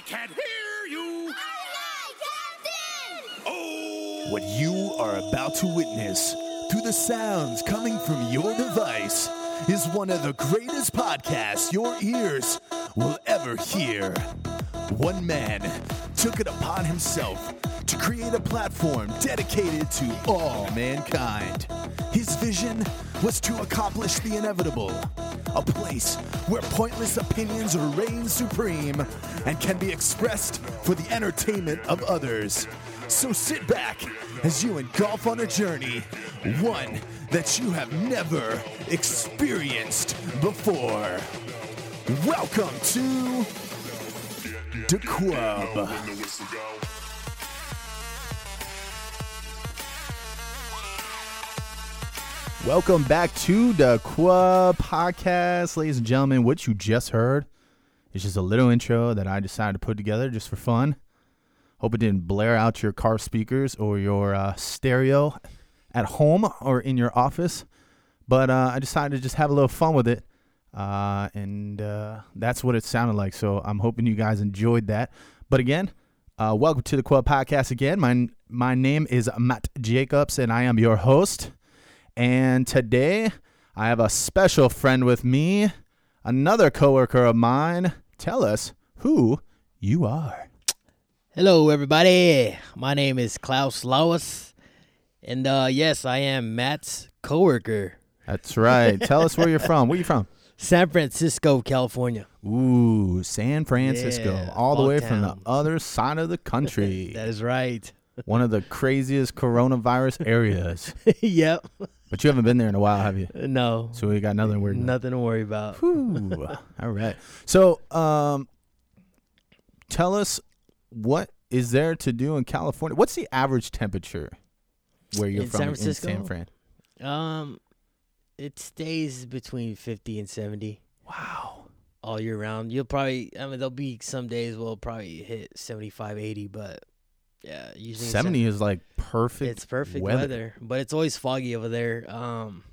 I can't hear you. Oh. What you are about to witness through the sounds coming from your device is one of the greatest podcasts your ears will ever hear. One man took it upon himself to create a platform dedicated to all mankind. His vision was to accomplish the inevitable, a place where pointless opinions reign supreme and can be expressed for the entertainment of others. So sit back as you engulf on a journey, one that you have never experienced before. Welcome to the Quub. Welcome back to the Quub podcast, ladies and gentlemen. What you just heard is just a little intro that I decided to put together just for fun. Hope it didn't blare out your car speakers or your uh, stereo at home or in your office. But uh, I decided to just have a little fun with it. Uh, and uh, that's what it sounded like. So I'm hoping you guys enjoyed that. But again, uh, welcome to the Quub Podcast again. My, my name is Matt Jacobs, and I am your host. And today I have a special friend with me, another coworker of mine. Tell us who you are. Hello, everybody. My name is Klaus Lauer, and uh, yes, I am Matt's coworker, That's right. Tell us where you're from. Where you from? San Francisco, California. Ooh, San Francisco, Yeah, all the way from the other side of the country. That is right. One of the craziest coronavirus areas. yep. But you haven't been there in a while, have you? No. So we got nothing about. Nothing to worry about. Whew. All right. So, um, tell us what is there to do in California? What's the average temperature where you're In from San in San Fran? Um, it stays between fifty and seventy Wow. all year round. You'll probably, I mean, there'll be some days we'll probably hit 75, 80, but yeah, usually 70 is like perfect. It's perfect weather. weather. but it's always foggy over there. Um,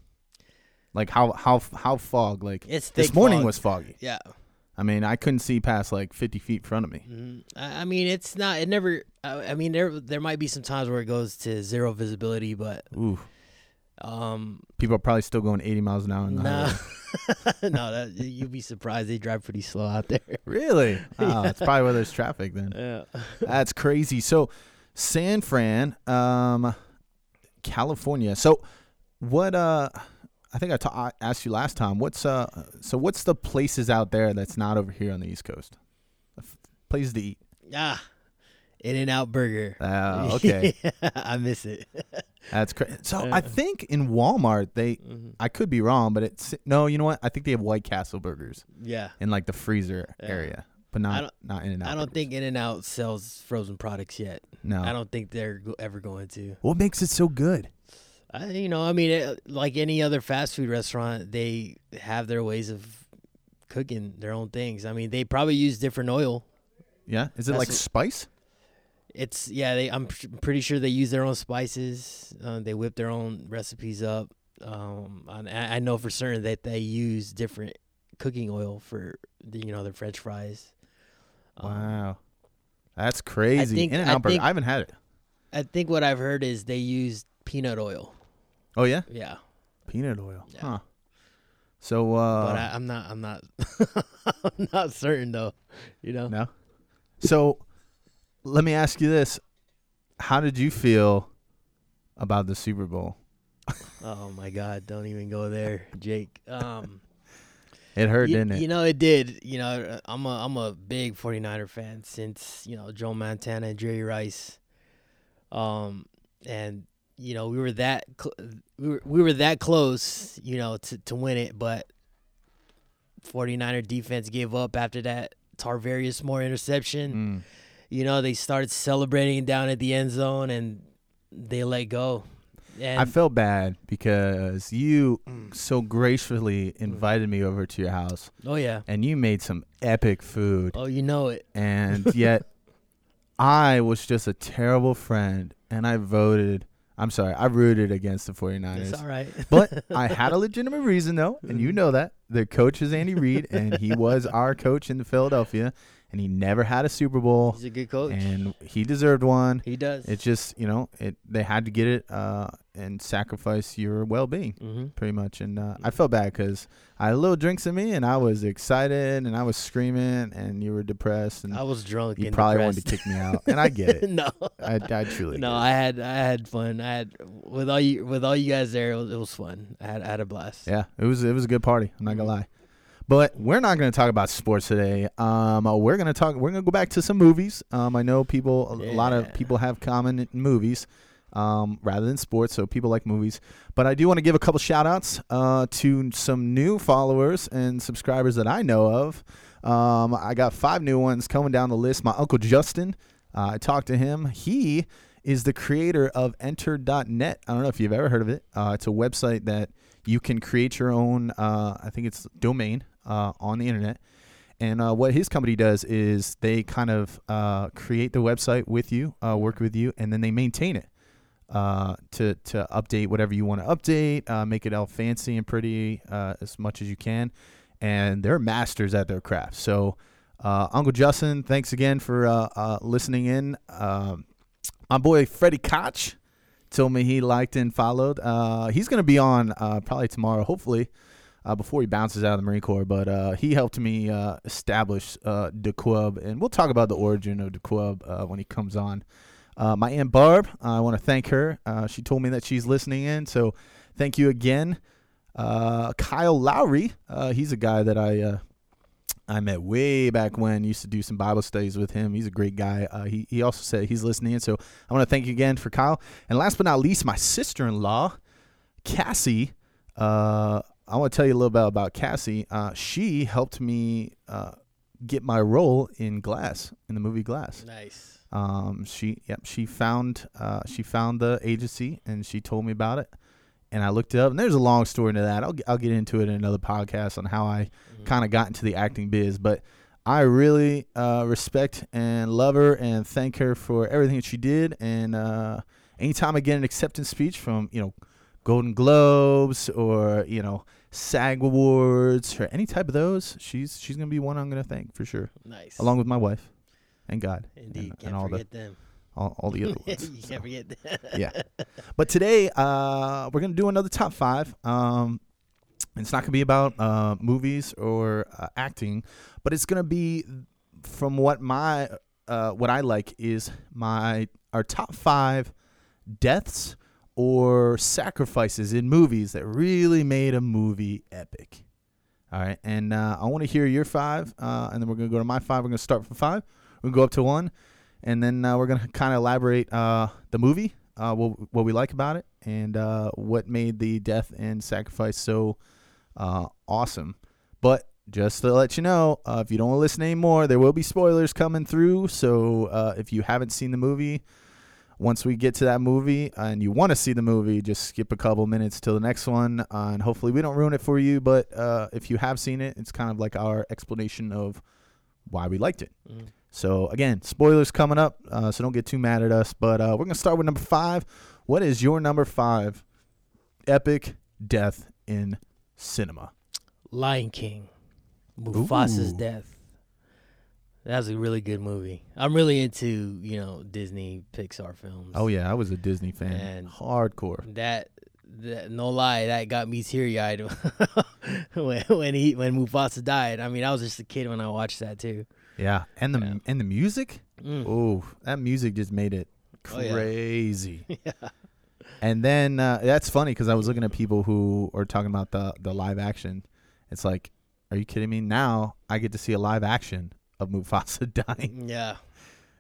Like how how how fog? Like it's this morning fog. was foggy. yeah. I mean, I couldn't see past like 50 feet in front of me. Mhm. I I mean, it's not. It never. I I mean, there there might be some times where it goes to zero visibility, but Ooh, um, people are probably still going 80 miles an hour. No, highway. no, that, you'd be surprised. They drive pretty slow out there. Really? Oh, that's probably where there's traffic then. Yeah. That's crazy. So, San Fran, um, California. So, what? Uh, I think I ta- I asked you last time. What's uh? So, what's the places out there that's not over here on the East Coast? Places to eat. Ah, In-N-Out Burger. Uh, okay, I miss it. that's crazy. So, I think in Walmart they. Mhm. I could be wrong, but it's no. You know what? I think they have White Castle burgers Yeah. in like the freezer Yeah. area, but not don't- in and out. I don't think In-N-Out sells frozen products yet. no. I don't think they're ever going to. What makes it so good? I, you know, I mean, it, like any other fast food restaurant, they have their ways of cooking their own things. I mean, they probably use different oil. Yeah, is it That's like what- spice? It's yeah, they. I'm pr- pretty sure they use their own spices. Uh, they whip their own recipes up. Um, and I, I know for certain that they use different cooking oil for the, you know their French fries. Um, Wow, that's crazy. think- In and I out burger. I haven't had it. I think what I've heard is they use peanut oil. Oh yeah, Yeah, peanut oil. Yeah. Huh. So uh, but I, I'm not. I'm not. I'm not certain though. You know. no. So let me ask you this: How did you feel about the Super Bowl? Oh my God! Don't even go there, Jake. Um, It hurt, you, didn't it? you know it did. You know, I'm a I'm a big 49er fan since you know Joe Montana and Jerry Rice. Um, and you know we were that cl- we were we were that close, you know, to to win it, but 49er defense gave up after that Tarvarius Moore interception. Mm. You know, they started celebrating down at the end zone and they let go. And I felt bad because you Mm. so gracefully invited me over to your house, oh yeah. and you made some epic food, Oh, you know it. and yet I was just a terrible friend, and I voted. I'm sorry, I rooted against the 49ers. It's all right. but I had a legitimate reason though, and you know that. the coach is Andy Reid, and he was our coach in Philadelphia, and he never had a Super Bowl, He's a good coach. and he deserved one. he does. It's just you know it they had to get it uh, and sacrifice your well being hmm pretty much, and uh, I felt bad because I had a little drinks in me, and I was excited, and I was screaming, and you were depressed, and I was drunk. you and probably depressed. wanted to kick me out, and I get it. no, I, I truly no. I had I had fun. I had with all you with all you guys there. It was, it was fun. I had I had a blast. Yeah, it was it was a good party. I'm not gonna Mhm. lie, but we're not gonna talk about sports today. Um, uh, we're gonna talk. We're gonna go back to some movies. Um, I know people. A lot of people have common movies, um, rather than sports. So people like movies. But I do want to give a couple shout outs uh, to some new followers and subscribers that I know of. Um, I got five new ones coming down the list. My uncle Justin. Uh, I talked to him. He is the creator of Enter.net. I don't know if you've ever heard of it. Uh, it's a website that you can create your own. Uh, I think it's domain uh, on the internet. And uh, what his company does is they kind of uh, create the website with you, uh, work with you, and then they maintain it uh, to to update whatever you want to update, uh, make it all fancy and pretty as much as you can. And they're masters at their craft. So, Uncle Justin, thanks again for listening in. Um, my boy Freddie Koch told me he liked and followed. He's going to be on probably tomorrow, hopefully, uh, before he bounces out of the Marine Corps. But uh, he helped me uh, establish uh, the Quub, and we'll talk about the origin of the Quub uh, when he comes on. Uh, my aunt Barb, I want to thank her. Uh, she told me that she's listening in, so thank you again. Kyle Lowry, he's a guy that I I met way back when. Used to do some Bible studies with him. He's a great guy. Uh, he he also said he's listening in, so I want to thank you again for Kyle. And last but not least, my sister-in-law, Cassie. Uh, I want to tell you a little bit about Cassie. Uh, she helped me uh, get my role in Glass in the movie Glass. Nice. Um, she yep, she found uh, she found the agency and she told me about it, and I looked it up. And there's a long story to that. I'll I'll get into it in another podcast on how I Mhm. kind of got into the acting biz, but I really uh, respect and love her and thank her for everything that she did. And uh, anytime I get an acceptance speech from you know Golden Globes or you know SAG Awards or any type of those, she's she's gonna be one I'm gonna thank for sure, Nice. along with my wife and God Indeed. and, Can't and all the forget them. all, all the other ones. you ones. can't forget them. yeah. But today, uh, we're gonna do another top five. Um, it's not gonna be about uh, movies or uh, acting, but it's gonna be from what my uh, what I like is my our top five deaths or sacrifices in movies that really made a movie epic. All right, and uh, I want to hear your five, uh, and then we're gonna go to my five. We're gonna start from five. We're gonna go up to one, and then uh, we're gonna kind of elaborate uh, the movie, uh, what what we like about it, and uh, what made the death and sacrifice so awesome. But just to let you know, if you don't listen anymore, there will be spoilers coming through. So if you haven't seen the movie, once we get to that movie and you want to see the movie, just skip a couple minutes till the next one, uh, and hopefully we don't ruin it for you. But uh, if you have seen it, it's kind of like our explanation of why we liked it. Mm. So again, spoilers coming up, uh, so don't get too mad at us. But uh, we're gonna start with number five. What is your number five epic death in cinema? Lion King, Mufasa's Ooh. death. That's a really good movie. I'm really into you know Disney Pixar films. Oh yeah, I was a Disney fan, And- hardcore. that, that no lie, that got me teary eyed when when he when Mufasa died. I mean, I was just a kid when I watched that too. Yeah, and the Yeah. and the music. Mm. Oh, that music just made it Oh, yeah. crazy. yeah. And then uh, that's funny because I was looking at people who are talking about the the live action. It's like, are you kidding me? Now I get to see a live action of Mufasa dying, Yeah.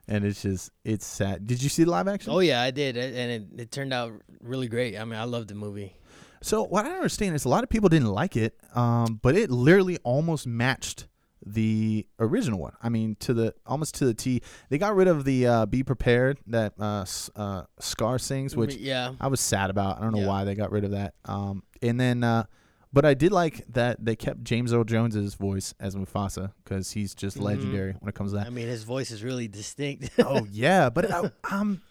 and it's just it's sad. Did you see the live action? Oh yeah, I did, and it, it turned out really great. I mean, I loved the movie. So what I understand is a lot of people didn't like it, um, but it literally almost matched the original one. I mean, to the almost to the T. They got rid of the uh, "Be Prepared" that uh, uh, Scar sings, which yeah, I was sad about. I don't know Yeah. why they got rid of that. Um, and then, uh, but I did like that they kept James Earl Jones's voice as Mufasa because he's just Mhm. legendary when it comes to that. I mean, his voice is really distinct. oh yeah, but I, I'm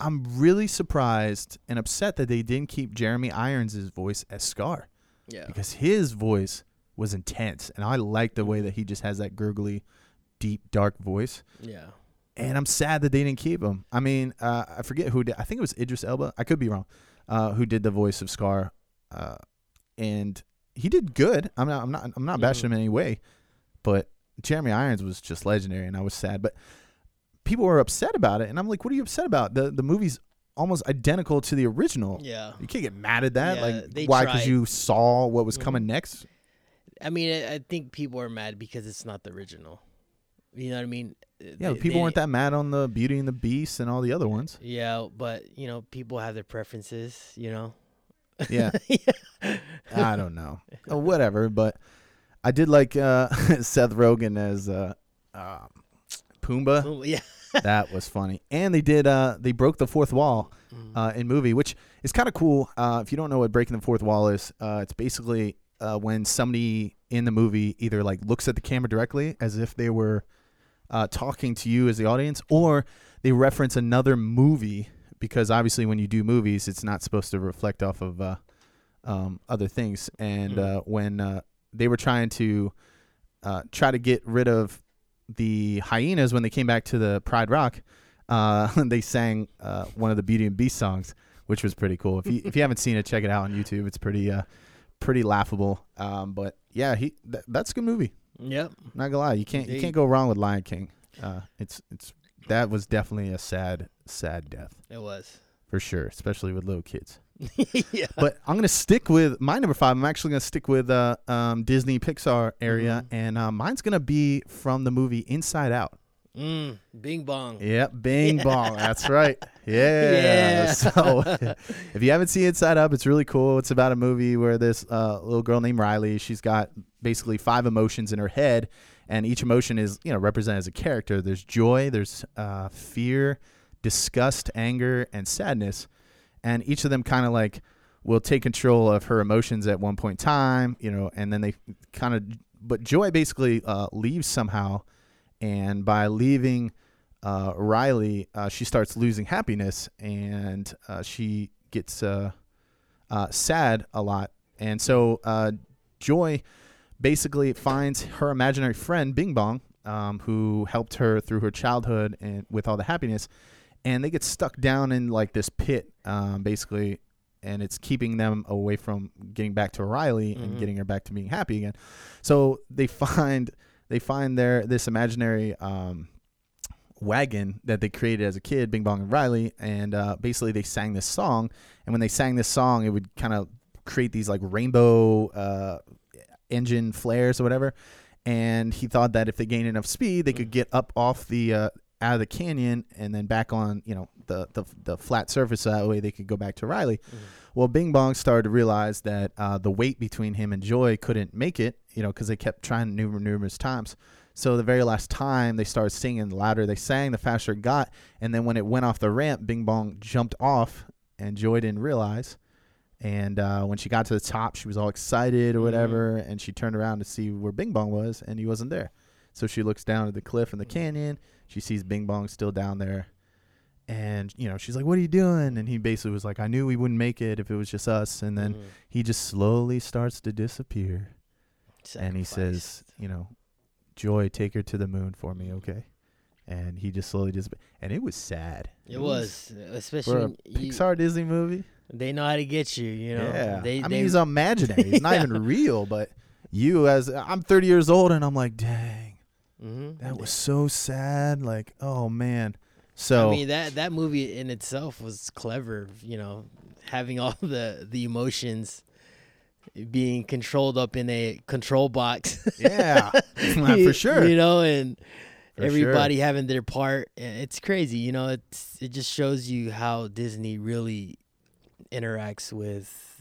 I'm really surprised and upset that they didn't keep Jeremy Irons' voice as Scar yeah, because his voice was intense, and I like the way that he just has that gurgly, deep, dark voice. Yeah. And I'm sad that they didn't keep him. I mean, uh, I forget who did. I think it was Idris Elba. I could be wrong. Uh, who did the voice of Scar? Uh, and he did good. I'm not. I'm not. I'm not bashing him in any way, but Jeremy Irons was just legendary, and I was sad. But people were upset about it, and I'm like, "What are you upset about? The the movie's almost identical to the original. Yeah. You can't get mad at that. Yeah, like, why? Because you saw what was Mhm. coming next. I mean, I, I think people are mad because it's not the original. You know what I mean? Yeah, They- people they- weren't that mad on the Beauty and the Beast and all the other ones. Yeah, but you know, people have their preferences. You know. Yeah, I don't know, Uh, whatever. But I did like uh, Seth Rogen as uh, um Pumbaa. Yeah. that was funny. And they did uh they broke the fourth wall Mm. uh in movie, which is kind of cool. Uh if you don't know what breaking the fourth wall is, uh it's basically uh when somebody in the movie either like looks at the camera directly as if they were uh talking to you as the audience or they reference another movie because obviously when you do movies it's not supposed to reflect off of uh um other things and Mm. uh when uh they were trying to uh try to get rid of the hyenas when they came back to the Pride Rock, uh, they sang uh, one of the Beauty and Beast songs, which was pretty cool. If you if you haven't seen it, check it out on YouTube. It's pretty uh, pretty laughable. Um, but yeah, he th- that's a good movie. Yep. Not gonna lie, you can't you can't go wrong with Lion King. Uh, it's it's that was definitely a sad sad death It was. for sure, especially with little kids. yeah. But I'm gonna stick with my number five. I'm actually gonna stick with uh, um, Disney Pixar area, Mhm. and uh, mine's gonna be from the movie Inside Out. Mm, Bing bong. Yep, Bing Bong. That's right. Yeah. Yeah. So, if you haven't seen Inside Up, it's really cool. It's about a movie where this uh, little girl named Riley, she's got basically five emotions in her head, and each emotion is you know represented as a character. There's joy, there's uh, fear, disgust, anger, and sadness, and each of them kind of like will take control of her emotions at one point in time, you know, and then they kind of. But joy basically uh, leaves somehow and by leaving uh, Riley, uh, she starts losing happiness, and uh, she gets uh, uh, sad a lot. And so Joy basically finds her imaginary friend Bing Bong, um, who helped her through her childhood and with all the happiness, and they get stuck down in like this pit, um, basically. And it's keeping them away from getting back to Riley and Mhm. getting her back to being happy again. So they find they find their this imaginary um, wagon that they created as a kid, Bing Bong and Riley, and uh, basically they sang this song. And when they sang this song, it would kind of create these like rainbow uh, engine flares or whatever. And he thought that if they gained enough speed, they could get up off the uh, out of the canyon and then back on you know the the, the flat surface. So that way they could go back to Riley. Well, Bing Bong started to realize that uh, the weight between him and Joy couldn't make it, you know, because they kept trying numerous, numerous times. So the very last time they started singing, the louder they sang, the faster it got. And then when it went off the ramp, Bing Bong jumped off, and Joy didn't realize. And uh, when she got to the top, she was all excited or whatever, and she turned around to see where Bing Bong was, and he wasn't there. So she looks down at the cliff in the canyon. She sees Bing Bong still down there. And, you know, she's like, What are you doing? And he basically was like, I knew we wouldn't make it if it was just us. And then Mhm. he just slowly starts to disappear. And he says, You know, Joy, take her to the moon for me, okay? And he just slowly disappeared. And it was sad. It was, especially For a when you- Pixar Disney movie. they know how to get you. You know. yeah. They, I mean, they, he's imaginary. He's not even real, but you, as I'm 30 years old, and I'm like, dang, mhm. that was so sad. Like, oh, man. So, I mean that that movie in itself was clever. You know, having all the the emotions being controlled up in a control box. yeah, for sure. You know, and For everybody having their part. It's crazy. You know, it's it just shows you how Disney really interacts with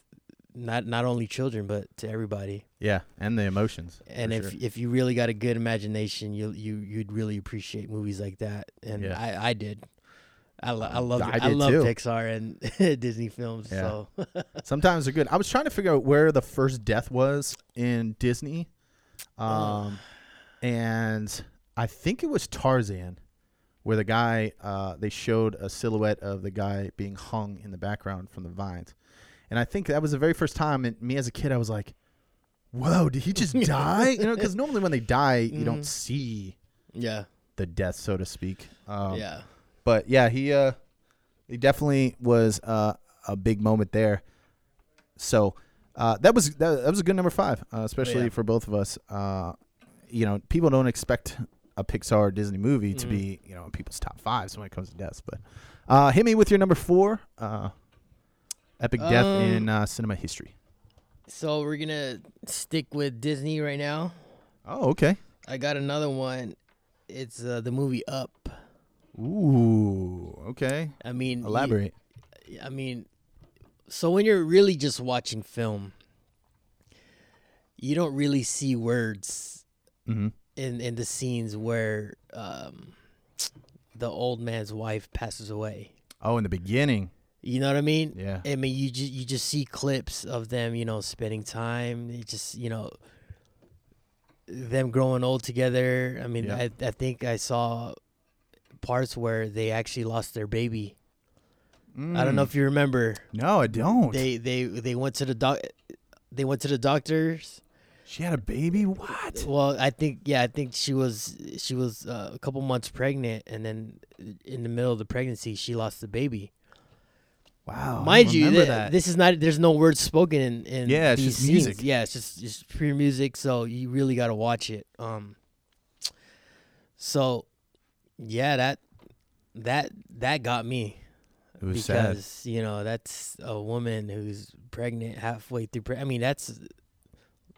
not not only children but to everybody. Yeah, and the emotions. And if sure. if you really got a good imagination, you you you'd really appreciate movies like that. And Yeah. I I did. I, lo- I love I I, love too. Pixar and Disney films. Yeah. So Sometimes they're good. I was trying to figure out where the first death was in Disney. Um, and I think it was Tarzan, where the guy, uh, they showed a silhouette of the guy being hung in the background from the vines. And I think that was the very first time, and me as a kid, I was like, whoa, did he just die? You know, because normally when they die, you don't see Yeah, the death, so to speak. Um, yeah, But yeah, he uh, he definitely was uh, a big moment there. So uh, that was that, that was a good number five, uh, especially Yeah. for both of us. Uh, you know, people don't expect a Pixar or Disney movie to Mhm. be you know in people's top fives when it comes to deaths. But uh, hit me with your number four, uh, epic death Um, in uh, cinema history. So we're gonna stick with Disney right now. Oh, okay. I got another one. It's uh, the movie Up. Ooh, okay. I mean, you- Elaborate. I mean, so when you're really just watching film, you don't really see words hmm in in the scenes where um, the old man's wife passes away. Oh, in the beginning, You know what I mean? yeah. I mean, you just you just see clips of them, you know, spending time. It just you know, them growing old together. I mean, Yeah. I I think I saw parts where they actually lost their baby. I don't know Mm. if you remember. No, I don't. They they they went to the doc. They went to the doctors. she had a baby. What? Well, I think yeah, I think she was she was uh, a couple months pregnant, and then in the middle of the pregnancy, she lost the baby. Wow. Mind you, th- that. this is not. There's no words spoken in in Yeah, it's these just scenes. music. Yeah, it's just just pure music. So you really got to watch it. Um. So, yeah, that that that got me it was sad. because you know that's a woman who's pregnant halfway through. Pre- I mean, that's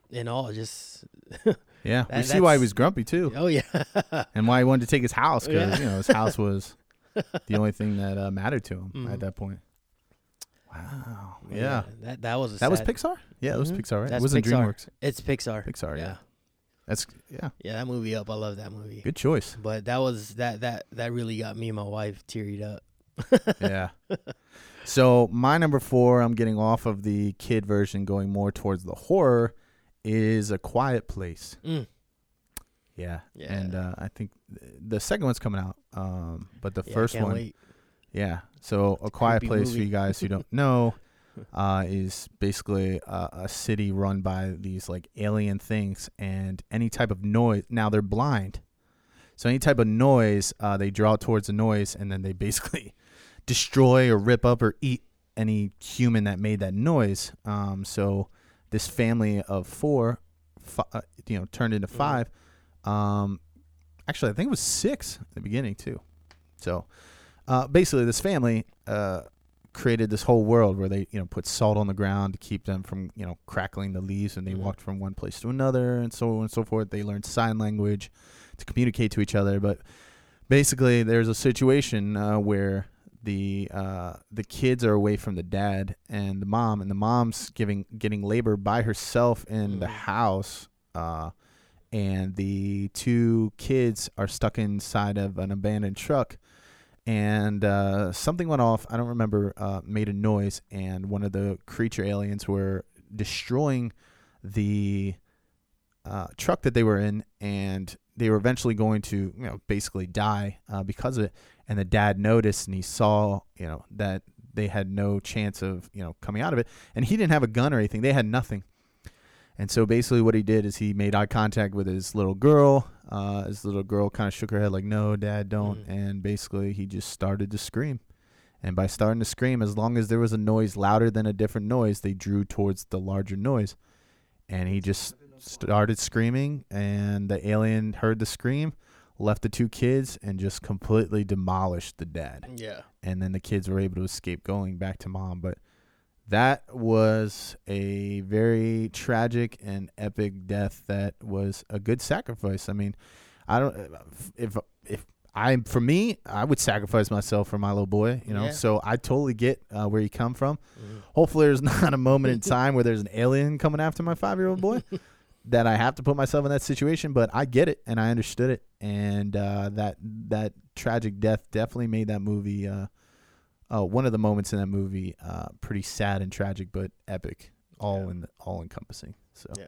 in all just. Yeah, we see why he was grumpy too, Oh yeah. and why he wanted to take his house because Yeah. you know his house was the only thing that uh, mattered to him Mhm. at that point. Wow. Yeah. That that was a That was Pixar. Yeah, it was Mhm. Pixar, right? That's it wasn't Pixar. DreamWorks. It's Pixar. Pixar. Yeah. Yeah. That's yeah. Yeah, that movie up. I love that movie. Good choice. But that was that that that really got me and my wife teared up. yeah. So my number four, I'm getting off of the kid version, going more towards the horror, is A Quiet Place. Mm. Yeah. Yeah. And uh, I think th- the second one's coming out. Um, but the Yeah, first one, wait. yeah. So A Quiet Place, for you guys who don't know, uh, is basically a, a city run by these like alien things, and any type of noise. Now they're blind, so any type of noise, uh, they draw towards the noise, and then they basically destroy or rip up or eat any human that made that noise. Um, so this family of four, fi- uh, you know, turned into Mhm. five. Um, actually, I think it was six at the beginning too. So uh, basically, this family uh, created this whole world where they, you know, put salt on the ground to keep them from, you know, crackling the leaves, and they Mhm. walked from one place to another, and so on and so forth. They learned sign language to communicate to each other, but basically, there's a situation uh, where the uh, the kids are away from the dad and the mom, and the mom's giving getting labor by herself in the Mhm. house. Uh, and the two kids are stuck inside of an abandoned truck and uh, something went off i don't remember uh, made a noise and one of the creature aliens were destroying the uh, truck that they were in and they were eventually going to you know basically die uh, because of it. And the dad noticed and he saw you know that they had no chance of you know coming out of it. And he didn't have a gun or anything. They had nothing and so basically, what he did is he made eye contact with his little girl. Uh, his little girl kind of shook her head, like, "No, Dad, don't." Mhm. And basically, he just started to scream. And by starting to scream, as long as there was a noise louder than a different noise, they drew towards the larger noise. And he just started screaming, and the alien heard the scream, left the two kids, and just completely demolished the dad Yeah. and then the kids were able to escape going back to mom. But that was a very tragic and epic death. That was a good sacrifice. I mean, I don't if if I for me, I would sacrifice myself for my little boy. You know, Yeah. so I totally get uh, where you come from. Mhm. Hopefully, there's not a moment in time where there's an alien coming after my five year old boy. That I have to put myself in that situation, but I get it and I understood it, and uh, that that tragic death definitely made that movie uh, uh, one of the moments in that movie uh, pretty sad and tragic, but epic, all Yeah. in the, all encompassing. So Yeah.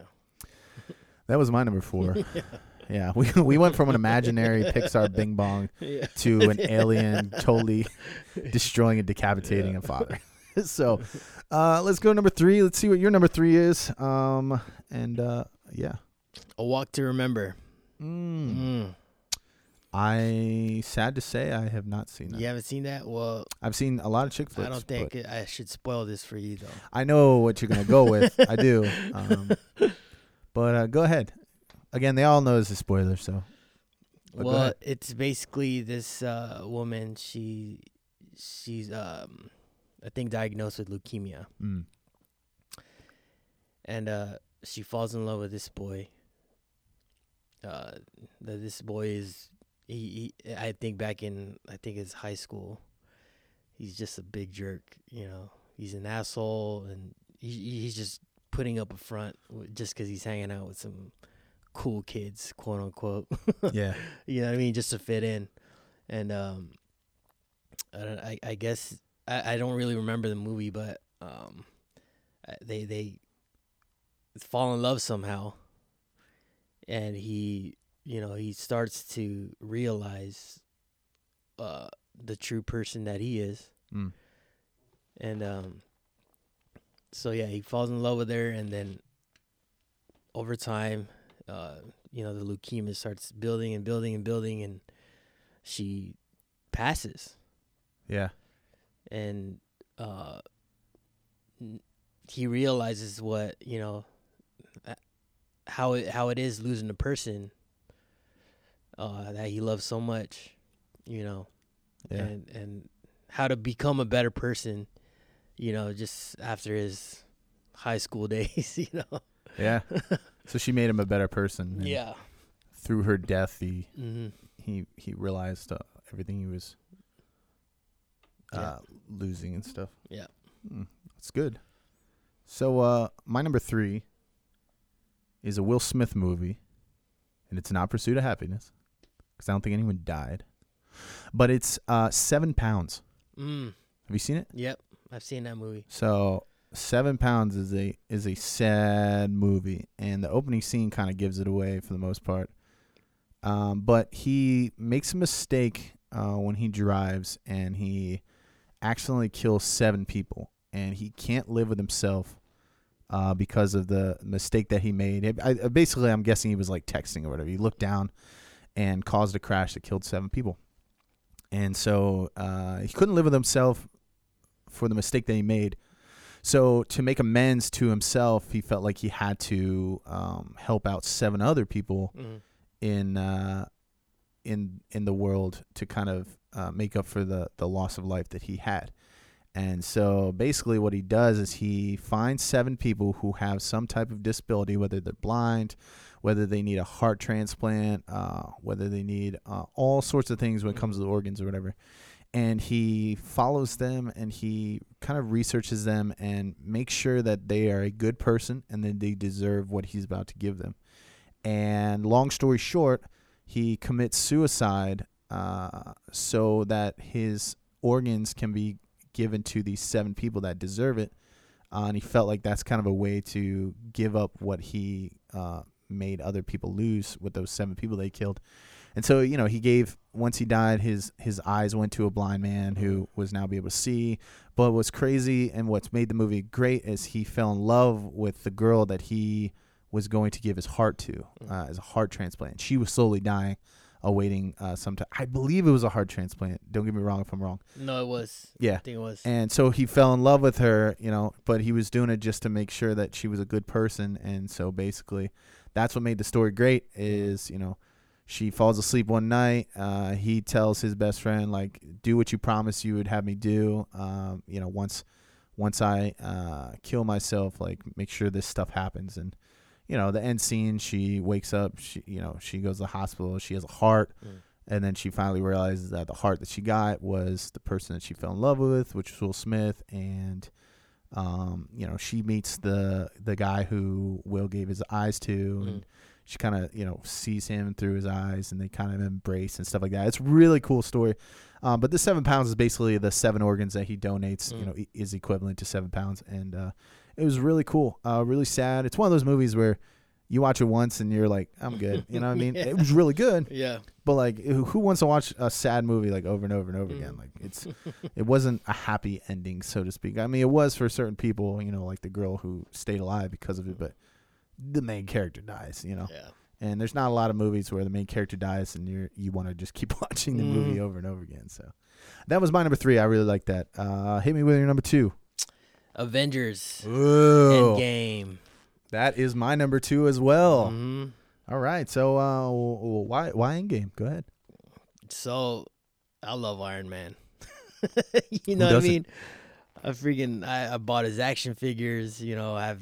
that was my number four. yeah, we we went from an imaginary Pixar Bing Bong yeah. to an alien totally destroying and decapitating a father. so, uh, let's go number three. Let's see what your number three is. Um, and uh, yeah, A Walk to Remember. mm. Mm. I sad to say I have not seen that. You haven't seen that? Well, I've seen a lot of chick flicks. I don't think I should spoil this for you though. I know what you're gonna go with. I do. Um, but uh, go ahead. Again, they all know it's a spoiler, so But well, it's basically this uh, woman. She she's um, I think diagnosed with leukemia, mm. and uh, she falls in love with this boy. Uh, the, this boy is he, he. I think back in I think it's high school. He's just a big jerk, you know. He's an asshole, and he, he's just putting up a front just because he's hanging out with some cool kids, quote unquote. yeah, you know what I mean, just to fit in. And um, I don't, I, I guess I, I don't really remember the movie, but um, they they fall in love somehow, and he, you know, he starts to realize uh the true person that he is, mm. and um, so yeah, he falls in love with her, and then over time, uh, you know, the leukemia starts building and building and building, and she passes, yeah, and uh, he realizes what you know, how it how it is losing a person uh, that he loves so much, you know, yeah. and and how to become a better person, you know, just after his high school days, you know. Yeah. so she made him a better person. Yeah. Through her death, he hmm he he realized uh, everything he was uh, Yeah. losing and stuff. Yeah. Mm, that's good. So uh, my number three is a Will Smith movie, and it's not Pursuit of Happiness because I don't think anyone died, but it's uh, Seven Pounds. Mm. Have you seen it? Yep. I've seen that movie. So Seven Pounds is a is a sad movie, and the opening scene kind of gives it away for the most part. Um, but he makes a mistake uh, when he drives, and he accidentally kills seven people, and he can't live with himself uh, because of the mistake that he made. It- I, I- basically, I'm guessing he was like texting or whatever. He looked down and caused a crash that killed seven people, and so uh, he couldn't live with himself for the mistake that he made. So to make amends to himself, he felt like he had to um, help out seven other people Mm. in uh, in in the world to kind of uh, make up for the the loss of life that he had. And so basically, what he does is he finds seven people who have some type of disability, whether they're blind, whether they need a heart transplant, uh, whether they need uh, all sorts of things when it comes to the organs or whatever. And he follows them and he kind of researches them and makes sure that they are a good person and that they deserve what he's about to give them. And long story short, he commits suicide uh, so that his organs can be given to these seven people that deserve it. Uh, and he felt like that's kind of a way to give up what he uh, made other people lose with those seven people they killed. And so, you know, he gave once he died, his his eyes went to a blind man who was now be able to see. But what's crazy and what's made the movie great is he fell in love with the girl that he was going to give his heart to uh, as a heart transplant. She was slowly dying, awaiting uh, some time. I believe it was a heart transplant. Don't get me wrong if I'm wrong. No, it was. Yeah. I think it was. And so he fell in love with her, you know, but he was doing it just to make sure that she was a good person. And so basically, that's what made the story great. Is you know, she falls asleep one night. Uh, he tells his best friend like, "Do what you promised you would have me do. Um, you know, once once I uh, kill myself, like make sure this stuff happens." And you know, the end scene, she wakes up. She you know she goes to the hospital. She has a heart. Mm. And then she finally realizes that the heart that she got was the person that she fell in love with, which was Will Smith. And, um, you know, she meets the the guy who Will gave his eyes to, and Mm. she kind of you know sees him through his eyes, and they kind of embrace and stuff like that. It's a really cool story. Um, but the seven pounds is basically the seven organs that he donates. You Mm. know, is equivalent to seven pounds, and uh, it was really cool. Uh, really sad. It's one of those movies where you watch it once and you're like, I'm good. You know what I mean? Yeah. It was really good, Yeah. But like, who who wants to watch a sad movie like over and over and over again? Mm. Like, it's it wasn't a happy ending, so to speak. I mean, it was for certain people, you know, like the girl who stayed alive because of it, but the main character dies, you know. Yeah. And there's not a lot of movies where the main character dies and you're you want to just keep watching the movie Mhm. over and over again. So that was my number three. I really like that. Uh, hit me with your number two. Avengers Ooh, Endgame. that is my number two as well. Mhm. All right, so uh, why why Endgame? Go ahead. So, I love Iron Man. you know what I mean? I freaking I, I bought his action figures. You know, I have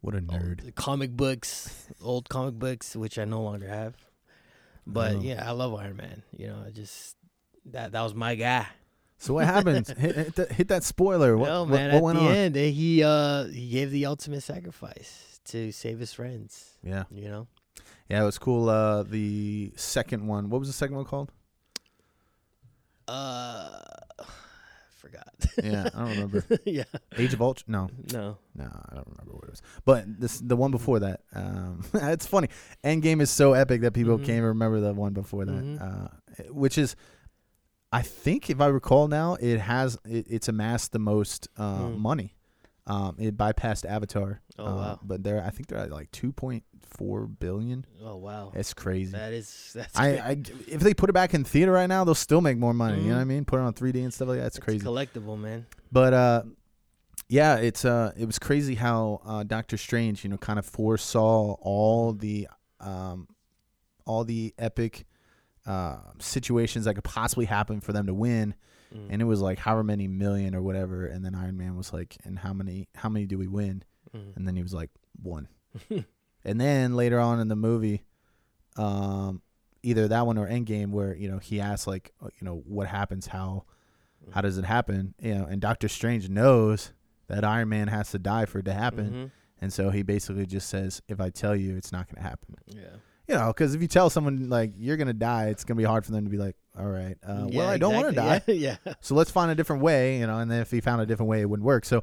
What a nerd. comic books, old comic books, which I no longer have. But Oh. yeah, I love Iron Man. You know, I just that that was my guy. So what happens? hit, hit, that, hit that spoiler. What, no what- man, what at went the on? end, he uh he gave the ultimate sacrifice to save his friends. Yeah, You know, yeah, it was cool. Uh, the second one. What was the second one called? uh, forgot. Yeah, I don't remember. yeah, Age of Ultron. No, no, No, I don't remember what it was. But this the one before that. Um, it's funny. Endgame is so epic that people Mhm. can't remember the one before that. Mhm. Uh, which is, I think, if I recall now, it has it, it's amassed the most uh, Mm. money. Um, it bypassed Avatar. Oh, uh, wow. But they're I think they're at like two point four billion. oh wow, That's crazy. that is that's I. I if they put it back in theater right now, they'll still make more money. You know what I mean? Put it on 3D and stuff like that. It's It's crazy. collectible, man. But uh, yeah, it's uh, it was crazy how uh, Doctor Strange, you know, kind of foresaw all the um, all the epic uh, situations that could possibly happen for them to win, Mm. and it was like however many million or whatever, and then Iron Man was like, and how many how many do we win? Mm. And then he was like one, and then later on in the movie, um, either that one or Endgame, where you know he asked like, uh, you know, what happens, how how does it happen? You know, and Doctor Strange knows that Iron Man has to die for it to happen, Mhm. and so he basically just says, "If I tell you, it's not going to happen." Yeah. You know, because if you tell someone like you're going to die, it's going to be hard for them to be like, "All right, uh, Yeah, well, I don't want to die. Yeah. yeah. so let's find a different way." You know, and then if he found a different way, it wouldn't work. So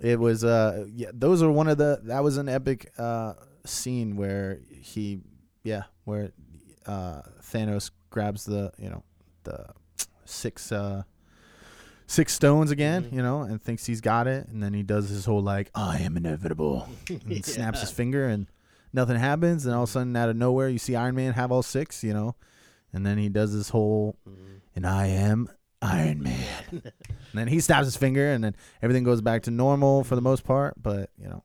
it was, uh, yeah, those are one of the that was an epic uh scene where he, yeah, where uh Thanos grabs the you know the six uh six stones again, Mhm. you know, and thinks he's got it, and then he does his whole like I am inevitable, and snaps his finger, and nothing happens, and all of a sudden out of nowhere you see Iron Man have all six, you know, and then he does this whole and I am Iron Man, and then he snaps his finger, and then everything goes back to normal for the most part, but you know,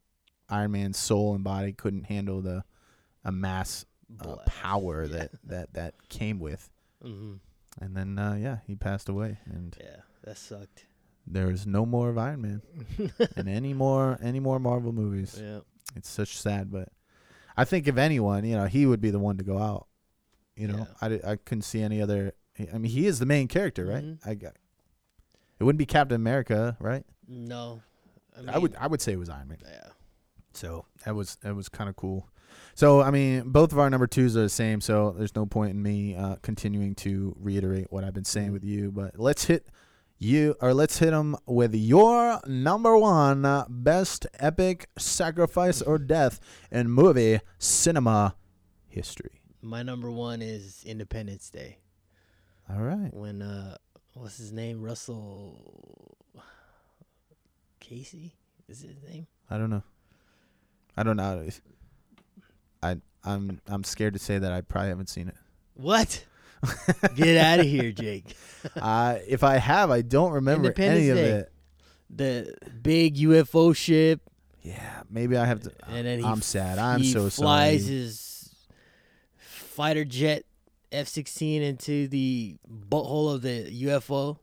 Iron Man's soul and body couldn't handle the a mass uh, power that that that came with. Mhm. And then uh, yeah, he passed away, and Yeah, that sucked. there's no more of Iron Man and any more any more Marvel movies. yeah. It's such sad, but I think if anyone, you know, he would be the one to go out. You know, Yeah. I, I couldn't see any other. I mean, he is the main character, right? Mhm. I got. It wouldn't be Captain America, right? No. I would I would say it was Iron Man. Yeah. So that was that was kind of cool. So I mean, both of our number twos are the same. So there's no point in me uh, continuing to reiterate what I've been saying Mhm. with you. But let's hit you or let's hit them with your number one uh, best epic sacrifice or death in movie cinema history. My number one is Independence Day. All right. When uh what's his name? Russell Casey? Is his name? I don't know. I don't know. I I'm I'm scared to say that I probably haven't seen it. What? Get out of here, Jake. uh, if I have, I don't remember any of Day. it. The big UFO ship Yeah, maybe I have to. and then he I'm sad. I'm he so flies sorry. his fighter jet F-16 into the butthole of the UFO.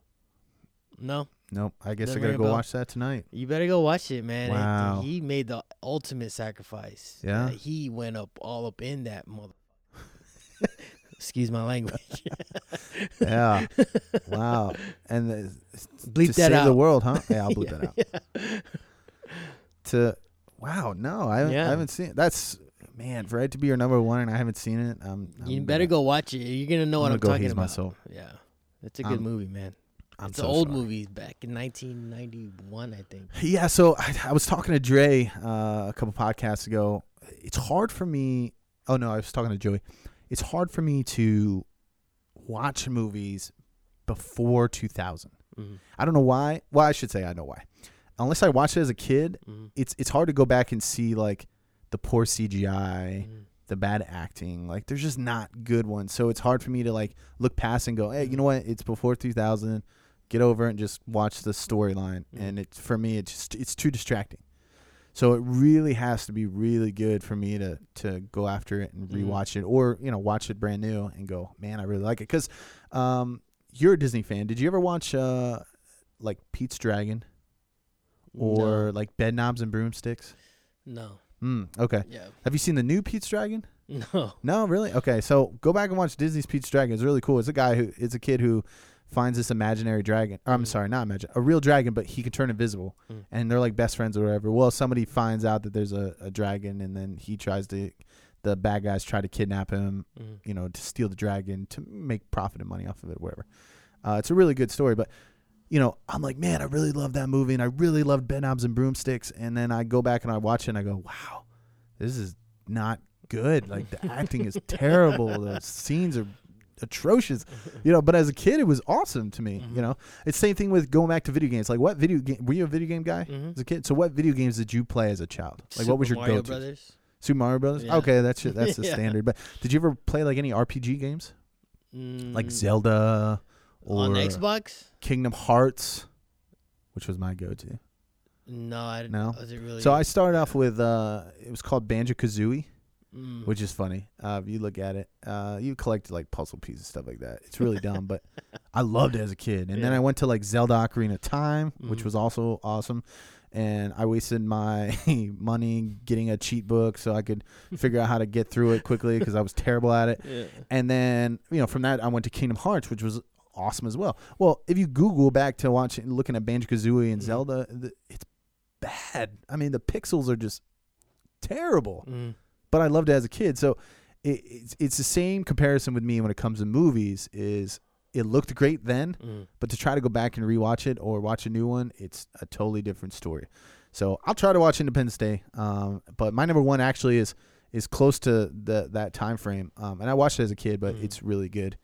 No, Nope. I guess I Doesn't gotta go watch that tonight. you better go watch it, man. Wow. he made the ultimate sacrifice. Yeah? Uh, he went up all up in that mother. Excuse my language. Yeah. wow. And the, Bleep to that save out. the world, huh? Yeah, I'll bleep Yeah, that out. To wow, no, I haven't, Yeah. I haven't seen. It. That's man for it to be your number one, and I haven't seen it. I'm, You I'm better gonna- go watch it. You're gonna know I'm what I'm gonna go talking about. myself. Yeah, it's a good Um, movie, man. I'm it's so an old sorry. movie back in 1991, I think. Yeah, so I, I was talking to Dre uh, a couple podcasts ago it's hard for me. Oh no, I was talking to Joey. It's hard for me to watch movies before 2000. Mhm. I don't know why. Well, I should say I know why. Unless I watched it as a kid, Mhm. it's it's hard to go back and see like the poor CGI, Mhm. the bad acting. Like there's just not good ones. So it's hard for me to like look past and go, "Hey, you know what? It's before 2000. Get over it and just watch the storyline." Mhm. And it's for me it's just it's too distracting. So it really has to be really good for me to to go after it and Mhm. rewatch it or, you know, watch it brand new and go, "Man, I really like it." Cuz um you're a Disney fan. Did you ever watch uh like Pete's Dragon or like Bedknobs and Broomsticks? no, Mm, okay. yeah, Have you seen the new Pete's Dragon? no, No, really? Okay, so go back and watch Disney's Pete's Dragon. It's really cool. It's a guy who it's a kid who finds this imaginary dragon. Or, I'm Mm. sorry, not imagine a real dragon, but he can turn invisible, Mm. and they're like best friends or whatever. Well, somebody finds out that there's a, a dragon, and then he tries to. The bad guys try to kidnap him, Mhm. you know, to steal the dragon to make profit and money off of it, whatever. Uh, it's a really good story, but you know, I'm like, man, I really love that movie, and I really loved Bedknobs and Broomsticks, and then I go back and I watch it, and I go, wow, this is not good. Like the acting is terrible. The scenes are atrocious. You know, but as a kid, it was awesome to me. Mhm. You know, it's same thing with going back to video games. Like, what video game were you a video game guy Mhm. as a kid? So, what video games did you play as a child? Like, what was your Mario go-to? Brothers? Super Mario Brothers. Yeah. Okay, that's that's the Yeah. standard. But did you ever play like any RPG games, like Mm, Zelda or on Xbox? Kingdom Hearts, which was my go-to? No, I No? Was it really? So I started off with uh, it was called Banjo Kazooie. Mm. which is funny. Uh, if you look at it, uh, you collect like puzzle pieces, and stuff like that. It's really dumb, but I loved it as a kid. And then I went to like Zelda Ocarina of Time, which Mhm. was also awesome. And I wasted my money getting a cheat book so I could figure out how to get through it quickly because I was terrible at it. yeah. And then you know from that I went to Kingdom Hearts, which was awesome as well. Well, if you Google back to watching, looking at Banjo Kazooie and Mhm. Zelda, the, it's bad. I mean, the pixels are just terrible Mm. but I loved it as a kid. So it, it's it's the same comparison with me when it comes to movies. Is it looked great then, Mm. but to try to go back and rewatch it or watch a new one, it's a totally different story. So I'll try to watch Independence Day. Um, but my number one actually is is close to the that time frame. Um, and I watched it as a kid, but Mm. it's really good.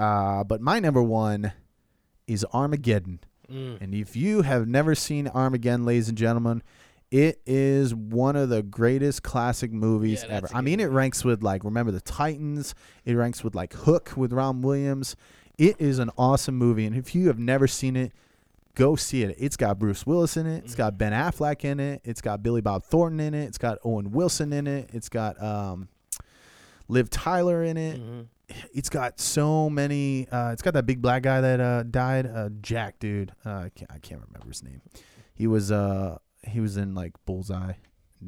Uh, but my number one is Armageddon. Mm. And if you have never seen Armageddon, ladies and gentlemen, it is one of the greatest classic movies Yeah, ever. I mean, it ranks with like Remember the Titans. It ranks with like Hook with Ron Williams. It is an awesome movie, and if you have never seen it, go see it. It's got Bruce Willis in it. It's got Ben Affleck in it. It's got Billy Bob Thornton in it. It's got Owen Wilson in it. It's got um, Liv Tyler in it Mhm. it's got so many. Uh, it's got that big black guy that uh, died, uh, Jack, dude. Uh, I can't, I can't remember his name. He was uh, he was in like Bullseye,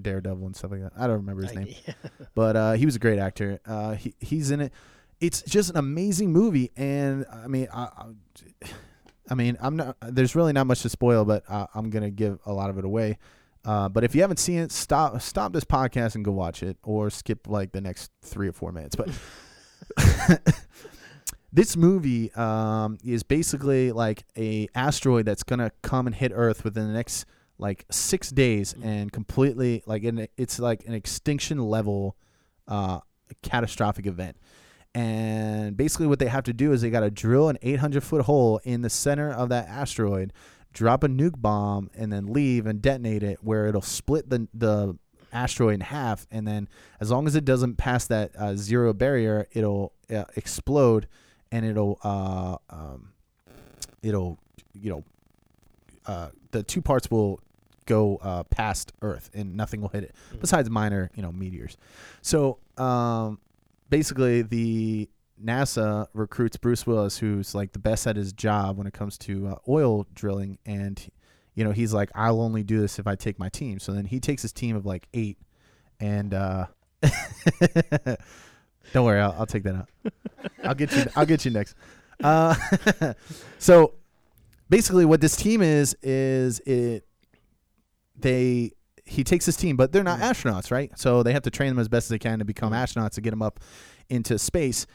Daredevil, and stuff like that. I don't remember his I- name, yeah. but uh, he was a great actor. Uh, he he's in it. It's just an amazing movie, and I mean, I, I, I mean, I'm not. There's really not much to spoil, but uh, I'm gonna give a lot of it away. Uh, but if you haven't seen it, stop stop this podcast and go watch it, or skip like the next three or four minutes. But this movie um, is basically like a asteroid that's gonna come and hit Earth within the next like six days and completely like in, it's like an extinction level uh, catastrophic event. And basically, what they have to do is they got to drill an 800 foot hole in the center of that asteroid, drop a nuke bomb, and then leave and detonate it where it'll split the the asteroid in half. And then, as long as it doesn't pass that uh, zero barrier, it'll uh, explode and it'll uh, um, it'll you know uh, the two parts will go uh, past Earth and nothing will hit it besides minor you know meteors. So um, basically, the NASA recruits Bruce Willis, who's like the best at his job when it comes to uh, oil drilling, and you know he's like, I'll only do this if I take my team. So then he takes his team of like eight, and uh, don't worry, I'll, I'll take that out. I'll get you. I'll get you next. Uh, so basically, what this team is is it they he takes his team, but they're not astronauts, right? So they have to train them as best as they can to become astronauts to get them up into space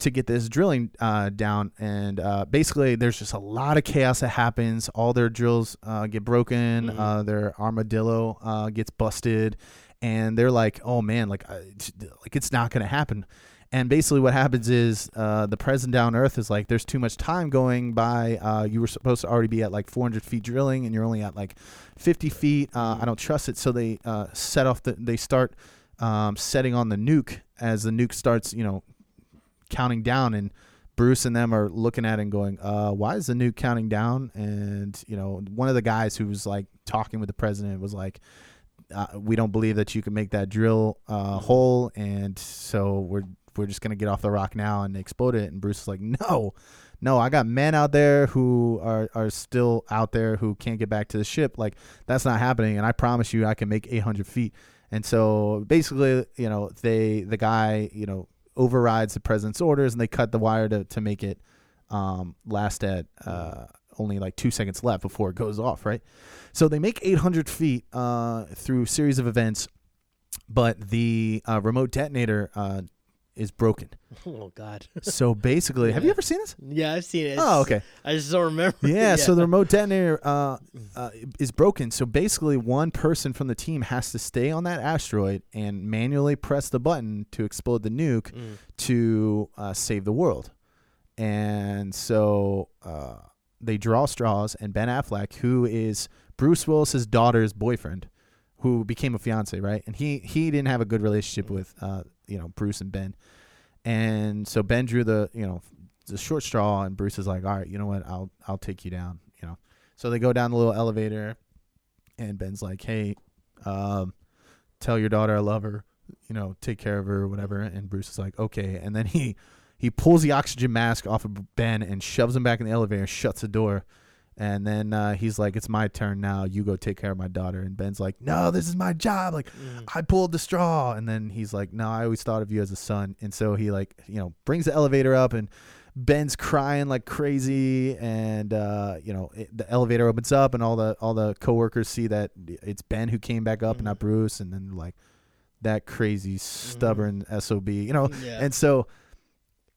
to get this drilling uh, down. And uh, basically, there's just a lot of chaos that happens. All their drills uh, get broken. Mhm. Uh, their armadillo uh, gets busted. and they're like, "Oh man, like, it's- like it's not going to happen." And basically, what happens is uh, the president down Earth is like, "There's too much time going by. Uh, you were supposed to already be at like 400 feet drilling, and you're only at like 50 feet. Uh, I don't trust it." So they uh, set off the. They start um, setting on the nuke as the nuke starts, you know, counting down and Bruce and them are looking at it and going, uh, why is the nuke counting down? And, you know, one of the guys who was like talking with the president was like, uh, we don't believe that you can make that drill uh, hole. And so we're, we're just going to get off the rock now and explode it. And Bruce is like, no, no, I got men out there who are, are still out there who can't get back to the ship. Like that's not happening. And I promise you, I can make 800 feet. And so basically, you know, they, the guy, you know, overrides the president's orders and they cut the wire to, to make it um, last at uh, only like two seconds left before it goes off, right? So they make 800 feet uh, through series of events, but the uh, remote detonator uh, is broken. Oh God. So basically, have you ever seen this? yeah, I've seen it. Oh, okay. I just don't remember. Yeah, so the remote detonator uh, uh, is broken. So basically, one person from the team has to stay on that asteroid and manually press the button to explode the nuke Mm. to uh, save the world. And so uh, they draw straws, and Ben Affleck, who is Bruce Willis's daughter's boyfriend, who became a fiance, right? And he he didn't have a good relationship with uh, you know Bruce and Ben, and so Ben drew the you know the short straw, and Bruce is like, all right, you know what, I'll I'll take you down, you know. So they go down the little elevator, and Ben's like, hey, um, tell your daughter I love her, you know, take care of her whatever. And Bruce is like, okay. And then he he pulls the oxygen mask off of Ben and shoves him back in the elevator, shuts the door. And then uh, he's like, "It's my turn now. You go take care of my daughter." And Ben's like, "No, this is my job. Like, I pulled the straw." And then he's like, "No, I always thought of you as a son." And so he like, you know, brings the elevator up, and Ben's crying like crazy. And uh, you know, it, the elevator opens up, and all the all the coworkers see that it's Ben who came back up, and not Bruce. And then like, "That crazy stubborn sob," you know. Yeah. And so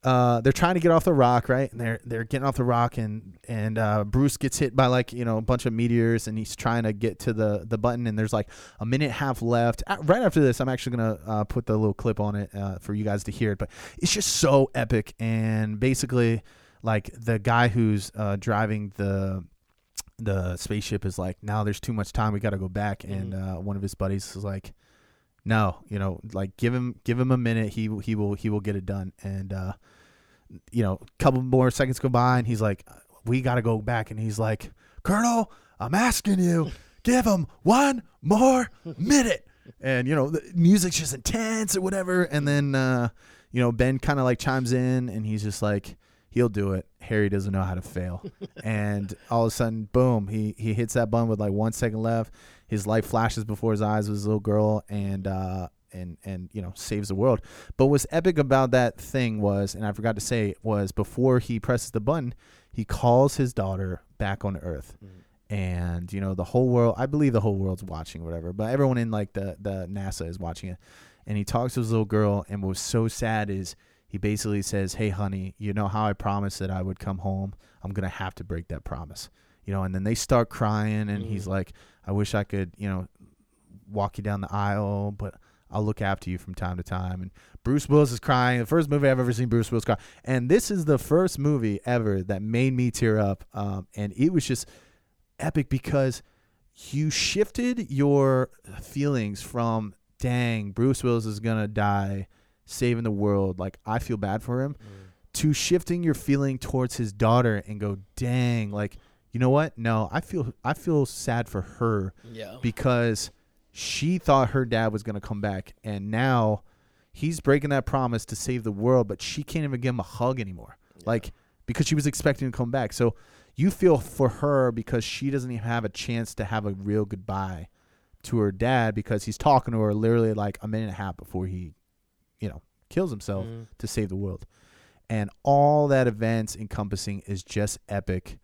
uh, they're trying to get off the rock, right? And they're they're getting off the rock, and and uh, Bruce gets hit by like you know a bunch of meteors, and he's trying to get to the the button, and there's like a minute half left. Uh, right after this, I'm actually gonna uh, put the little clip on it uh, for you guys to hear it, but it's just so epic, and basically, like the guy who's uh, driving the the spaceship is like, now there's too much time, we got to go back, and uh, one of his buddies is like no, you know, like give him give him a minute. He he will he will get it done. And uh, you know, a couple more seconds go by, and he's like, "We got to go back." And he's like, "Colonel, I'm asking you, give him one more minute." And you know, the music's just intense or whatever. And then uh, you know, Ben kind of like chimes in, and he's just like, "He'll do it." Harry doesn't know how to fail. and all of a sudden, boom, he he hits that button with like one second left his life flashes before his eyes with his little girl and uh and and you know saves the world. But what's epic about that thing was and i forgot to say was before he presses the button he calls his daughter back on earth. Mm-hmm. And you know the whole world i believe the whole world's watching whatever but everyone in like the the nasa is watching it. And he talks to his little girl and what was so sad is he basically says hey honey you know how i promised that i would come home? I'm gonna have to break that promise. You know and then they start crying and he's mm. like i wish i could you know walk you down the aisle but i'll look after you from time to time. And bruce willis is crying. The first movie i've ever seen bruce willis cry. And this is the first movie ever that made me tear up. Um, and it was just epic because you shifted your feelings from dang bruce willis is gonna die saving the world like i feel bad for him to shifting your feeling towards his daughter and go dang like you know what? No i feel i feel sad for her Yeah. because she thought her dad was going to come back and now he's breaking that promise to save the world but she can't even give him a hug anymore. Like because she was expecting to come back. So you feel for her because she doesn't even have a chance to have a real goodbye to her dad because he's talking to her literally like a minute and a half before he you know kills himself mm-hmm. to save the world. And all that events encompassing is just epic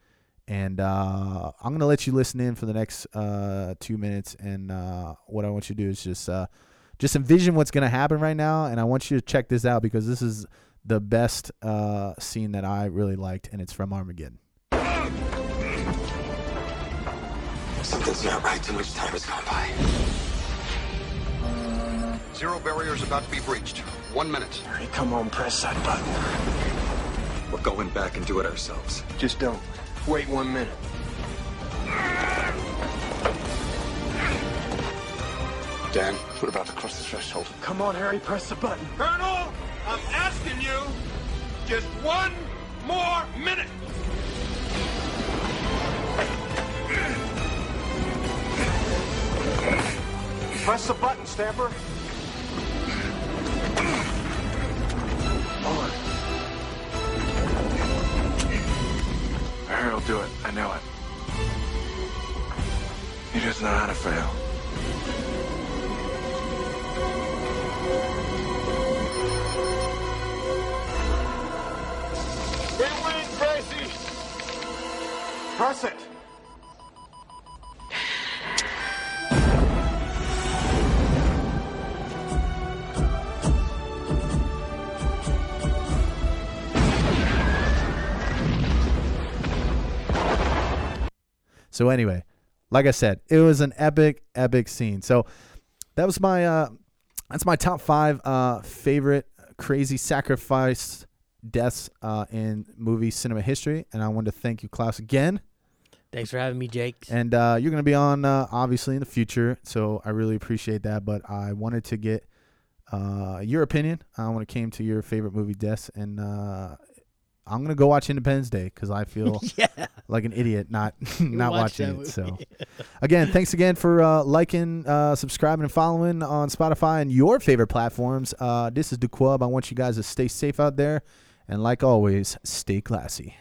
and uh, I'm gonna let you listen in for the next uh, two minutes. And uh, what I want you to do is just uh, just envision what's gonna happen right now, and I want you to check this out because this is the best uh, scene that I really liked, and it's from Armageddon. Something's not right. Too much time has gone by. Zero barriers about to be breached. One minute. Hurry, come on, press that button. We're going back and do it ourselves. Just don't. Wait one minute. Dan, we're about to cross the threshold. Come on, Harry, press the button. Colonel, I'm asking you just one more minute. Press the button, Stamper. On. Harry'll do it. I know it. He doesn't know how to fail. We win, Tracy! Press it! So anyway, like I said, it was an epic, epic scene. So that was my uh that's my top five uh favorite crazy sacrifice deaths uh in movie cinema history. And I want to thank you, Klaus, again. Thanks for having me, Jake. And uh, you're going to be on uh, obviously in the future, so I really appreciate that. But I wanted to get uh, your opinion on when it came to your favorite movie deaths, and uh, I'm going to go watch Independence Day because I feel yeah. like an idiot not not watch watching it. So again, thanks again for uh, liking, uh, subscribing, and following on Spotify and your favorite platforms. Uh, this is the Quub. I want you guys to stay safe out there, and like always, stay classy.